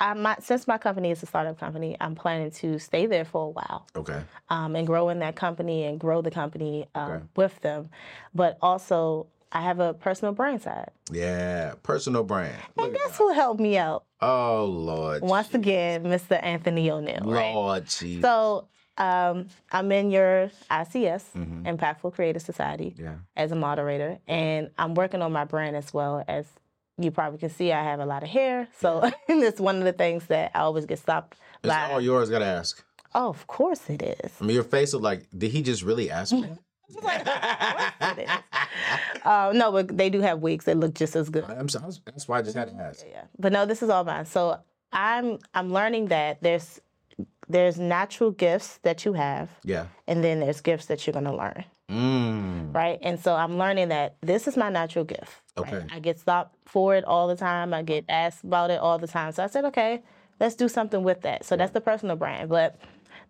Speaker 2: I my, since my company is a startup company, I'm planning to stay there for a while
Speaker 3: Okay.
Speaker 2: um, and grow in that company and grow the company um,
Speaker 3: Okay.
Speaker 2: with them. But also, I have a personal brand side.
Speaker 3: Yeah. Personal brand.
Speaker 2: And guess who helped me out?
Speaker 3: Oh Lord.
Speaker 2: Once again, Mr. Anthony O'Neal. Right?
Speaker 3: Lord Jesus.
Speaker 2: So, um, I'm in your ICS,
Speaker 3: Mhm.
Speaker 2: Impactful Creative Society,
Speaker 3: yeah.
Speaker 2: as a moderator, and I'm working on my brand as well as you probably can see. I have a lot of hair, so it's one of the things that I always get stopped
Speaker 3: It's
Speaker 2: by.
Speaker 3: all yours. Gotta ask.
Speaker 2: oh, of course it is.
Speaker 3: I mean, your face was like, did he just really ask me?
Speaker 2: It is. Uh, no, but they do have wigs that look just as good.
Speaker 3: I'm sorry. That's why I just had to ask.
Speaker 2: Yeah, but no, this is all mine. So I'm I'm learning that there's there's natural gifts that you have,
Speaker 3: Yeah.
Speaker 2: and then there's gifts that you're gonna learn.
Speaker 3: Mm.
Speaker 2: right? And so I'm learning that this is my natural gift. right?
Speaker 3: Okay.
Speaker 2: I get stopped for it all the time. I get asked about it all the time. So I said, okay, let's do something with that. So that's the personal brand. But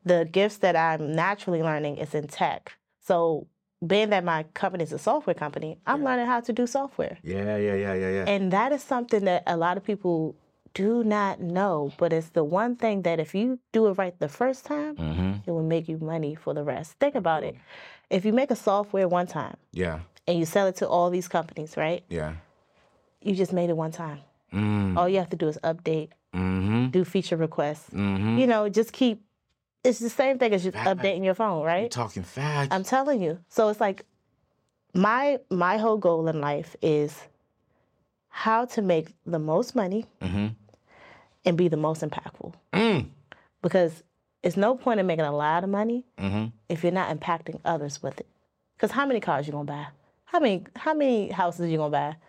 Speaker 2: the gifts that I'm naturally learning is in tech. So being that my company is a software company, I'm learning how to do software.
Speaker 3: Yeah, yeah, yeah, yeah, yeah.
Speaker 2: And that is something that a lot of people do not know, but it's the one thing that if you do it right the first time,
Speaker 3: mm-hmm.
Speaker 2: it will make you money for the rest. Think about it. If you make a software one time
Speaker 3: Yeah,
Speaker 2: and you sell it to all these companies, right?
Speaker 3: yeah.
Speaker 2: You just made it one time.
Speaker 3: Mm,
Speaker 2: All you have to do is update,
Speaker 3: mm-hmm.
Speaker 2: do feature requests.
Speaker 3: Mm-hmm.
Speaker 2: You know, just keep. It's the same thing as just
Speaker 3: Fact.
Speaker 2: updating your phone,
Speaker 3: You're
Speaker 2: right?
Speaker 3: talking facts.
Speaker 2: I'm telling you. So it's like my my whole goal in life is how to make the most money
Speaker 3: mm-hmm.
Speaker 2: and be the most impactful.
Speaker 3: Mm.
Speaker 2: Because it's no point in making a lot of money
Speaker 3: Mm-hmm.
Speaker 2: if you're not impacting others with it. Because how many cars you gonna buy? How many how many houses you gonna buy?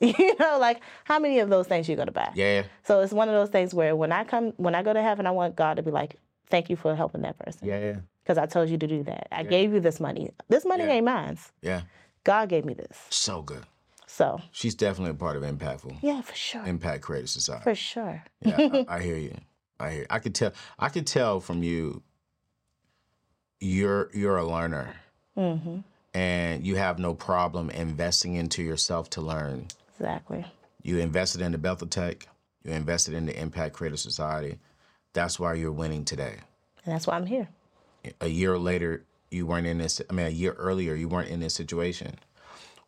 Speaker 2: You know, like how many of those things you gonna buy?
Speaker 3: Yeah.
Speaker 2: So it's one of those things where when I come when I go to heaven, I want God to be like, "Thank you for helping that person."
Speaker 3: Yeah, yeah.
Speaker 2: Because I told you to do that. I gave you this money. This money
Speaker 3: Yeah.
Speaker 2: ain't mine.
Speaker 3: Yeah.
Speaker 2: God gave me this.
Speaker 3: So good.
Speaker 2: So
Speaker 3: She's definitely a part of Impactful.
Speaker 2: yeah, for sure,
Speaker 3: Impact Creative Society.
Speaker 2: for sure.
Speaker 3: Yeah, I, I hear you. I hear. I could tell. I could tell from you. You're you're a learner,
Speaker 2: hmm
Speaker 3: and you have no problem investing into yourself to learn.
Speaker 2: Exactly.
Speaker 3: You invested in the Bethel Tech. You invested in the Impact Creator Society. That's why you're winning today.
Speaker 2: And that's why I'm here.
Speaker 3: A year later, you weren't in this. I mean, a year earlier, you weren't in this situation,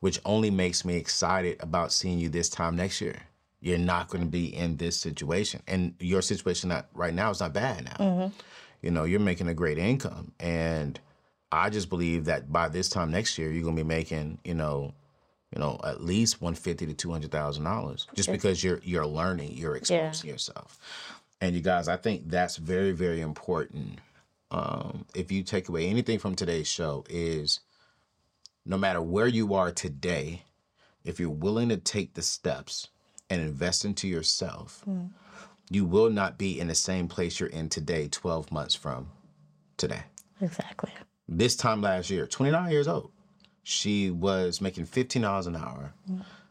Speaker 3: which only makes me excited about seeing you this time next year. You're not going to be in this situation, and your situation not, right now is not bad now. You know, you're making a great income, and I just believe that by this time next year, you're going to be making, you know, you know, at least one fifty to two hundred thousand dollars, just because you're you're learning, you're exposing yourself. And you guys, I think that's very, very important. Um, if you take away anything from today's show, is no matter where you are today, if you're willing to take the steps and invest into yourself, you will not be in the same place you're in today, 12 months from today.
Speaker 2: Exactly.
Speaker 3: This time last year, 29 years old, she was making $15 an hour,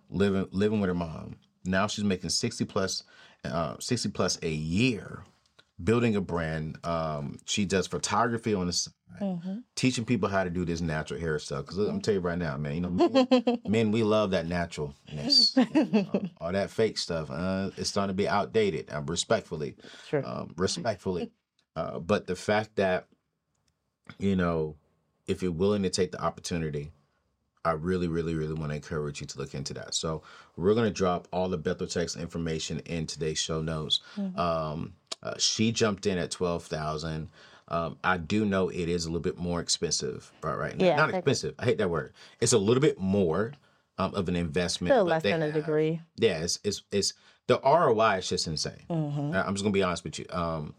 Speaker 3: living living with her mom. Now she's making 60 plus, uh, 60 plus a year, building a brand. Um, she does photography on the side, teaching people how to do this natural hair stuff. Because I'm tell you right now, man, you know, men, men we love that naturalness. You know, all that fake stuff, uh, it's starting to be outdated. Um, respectfully,
Speaker 2: True.
Speaker 3: um, respectfully. Uh, but the fact that, you know, if you're willing to take the opportunity, I really, really, really want to encourage you to look into that. So we're going to drop all the Bethel Tech's information in today's show notes. Um, uh, she jumped in at twelve thousand. Um, I do know it is a little bit more expensive right, right now.
Speaker 2: Yeah,
Speaker 3: Not expensive. I hate that word. It's a little bit more um, of an investment.
Speaker 2: Still less than a
Speaker 3: have-
Speaker 2: degree.
Speaker 3: yeah, it's it's, it's the ROI is just insane.
Speaker 2: Mm-hmm.
Speaker 3: I'm just gonna be honest with you. Um,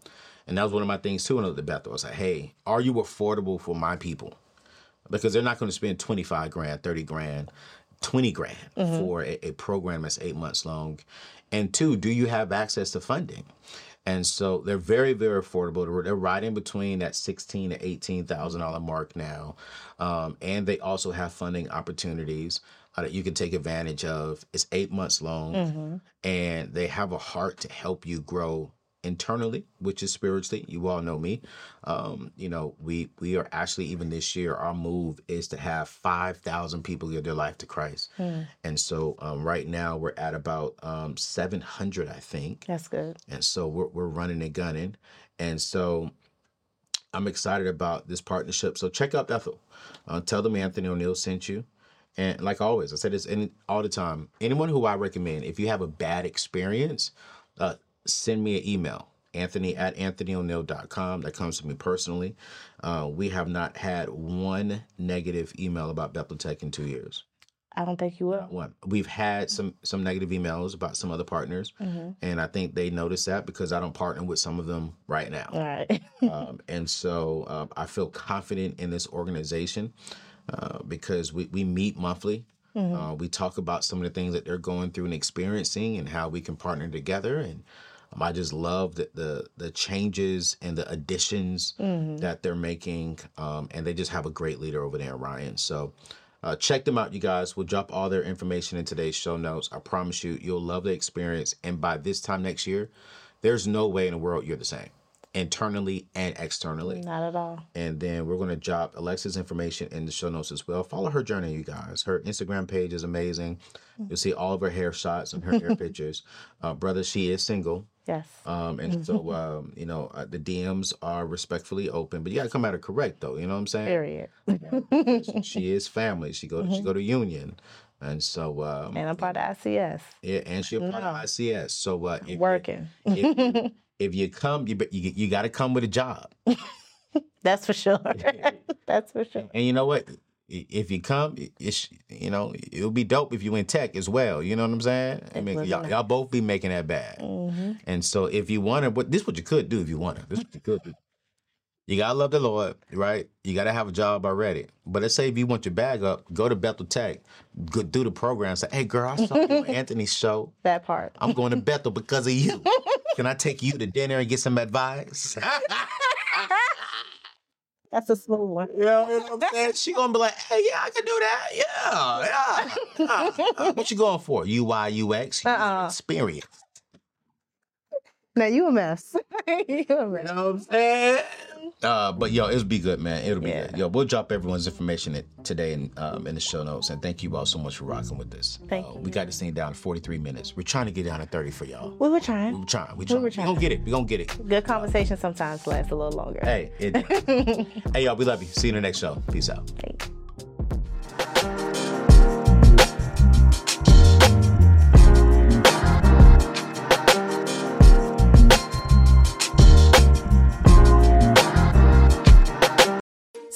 Speaker 3: and that was one of my things too. Another Bethel I was like, hey, are you affordable for my people? Because they're not going to spend 25 grand, 30 grand, 20 grand
Speaker 2: Mm-hmm.
Speaker 3: for a, a program that's eight months long. And two, do you have access to funding? And so they're very, very affordable. They're, they're right in between that sixteen to eighteen thousand dollar mark now, um, and they also have funding opportunities uh, that you can take advantage of. It's eight months long, and they have a heart to help you grow internally, which is spiritually. You all know me. Um, you know, we we are actually even this year. Our move is to have five thousand people give their life to Christ, and so um, right now we're at about um, seven hundred, I think
Speaker 2: That's good.
Speaker 3: and so we're, we're running and gunning and so i'm excited about this partnership so check out bethel uh, tell them anthony o'neal sent you and like always i say this any, all the time anyone who i recommend if you have a bad experience uh, send me an email anthony at anthonyoneal.com that comes to me personally uh, we have not had one negative email about bethel tech in two years
Speaker 2: I don't think you will.
Speaker 3: one. We've had some some negative emails about some other partners, and I think they noticed that because I don't partner with some of them right now.
Speaker 2: All right.
Speaker 3: um, and so um, I feel confident in this organization uh, because we, we meet monthly. Uh, we talk about some of the things that they're going through and experiencing, and how we can partner together. And um, I just love the, the the changes and the additions that they're making, um, and they just have a great leader over there, Ryan. So. Uh, check them out, you guys. We'll drop all their information in today's show notes. I promise you, you'll love the experience. And by this time next year, there's no way in the world you're the same, internally and externally.
Speaker 2: Not at all.
Speaker 3: And then we're gonna drop Alexa's information in the show notes as well. Follow her journey, you guys. Her Instagram page is amazing. You'll see all of her hair shots and her hair pictures. Uh, brother, she is single.
Speaker 2: Yes.
Speaker 3: Um, and so, um, you know, uh, the DMs are respectfully open, but you gotta come at her correct though. You know what I'm saying?
Speaker 2: Period.
Speaker 3: she is family. She go she go to Union, and so um,
Speaker 2: And I'm part of ICS.
Speaker 3: yeah, and she a part of
Speaker 2: No.
Speaker 3: ICS. So uh, if you-
Speaker 2: Working.
Speaker 3: if, you, if you come, you, be- you you got to come with a job.
Speaker 2: That's for sure. That's for sure.
Speaker 3: And you know what? If you come, it's you know it'll be dope if you in tech as well. You know what I'm saying? I mean, y'all, y'all both be making that bag.
Speaker 2: hmm
Speaker 3: And so if you want to, what this what you could do if you want to. This what you could do. You gotta love the Lord, right? You gotta have a job already. But let's say if you want your bag up, go to Bethel Tech, go do the program. Say, hey girl, I saw you on Anthony's show.
Speaker 2: That part.
Speaker 3: I'm going to Bethel because of you. Can I take you to dinner and get some advice?
Speaker 2: That's a smooth one.
Speaker 3: You know what I'm saying? She gonna be like, hey, yeah, I can do that. Yeah, yeah. Uh, what you going for? UI, UX, user
Speaker 2: Uh-uh.
Speaker 3: experience.
Speaker 2: Now you a mess. you a
Speaker 3: You
Speaker 2: mess.
Speaker 3: know what I'm saying? Uh, but yo, it'll be good, man. It'll be
Speaker 2: Yeah.
Speaker 3: good. Yo, we'll drop everyone's information in, today in, um, in the show notes. And thank you all so much for rocking with this.
Speaker 2: Thank
Speaker 3: uh,
Speaker 2: you.
Speaker 3: We got this thing down to 43 minutes. We're trying to get down to 30 for y'all.
Speaker 2: We were
Speaker 3: We
Speaker 2: trying.
Speaker 3: were trying. We
Speaker 2: We
Speaker 3: trying. We
Speaker 2: trying.
Speaker 3: gonna get it. We gonna get it.
Speaker 2: Good conversation sometimes lasts a little longer.
Speaker 3: Hey, it, hey, y'all. We love you. See you in the next show. Peace out.
Speaker 2: Hey.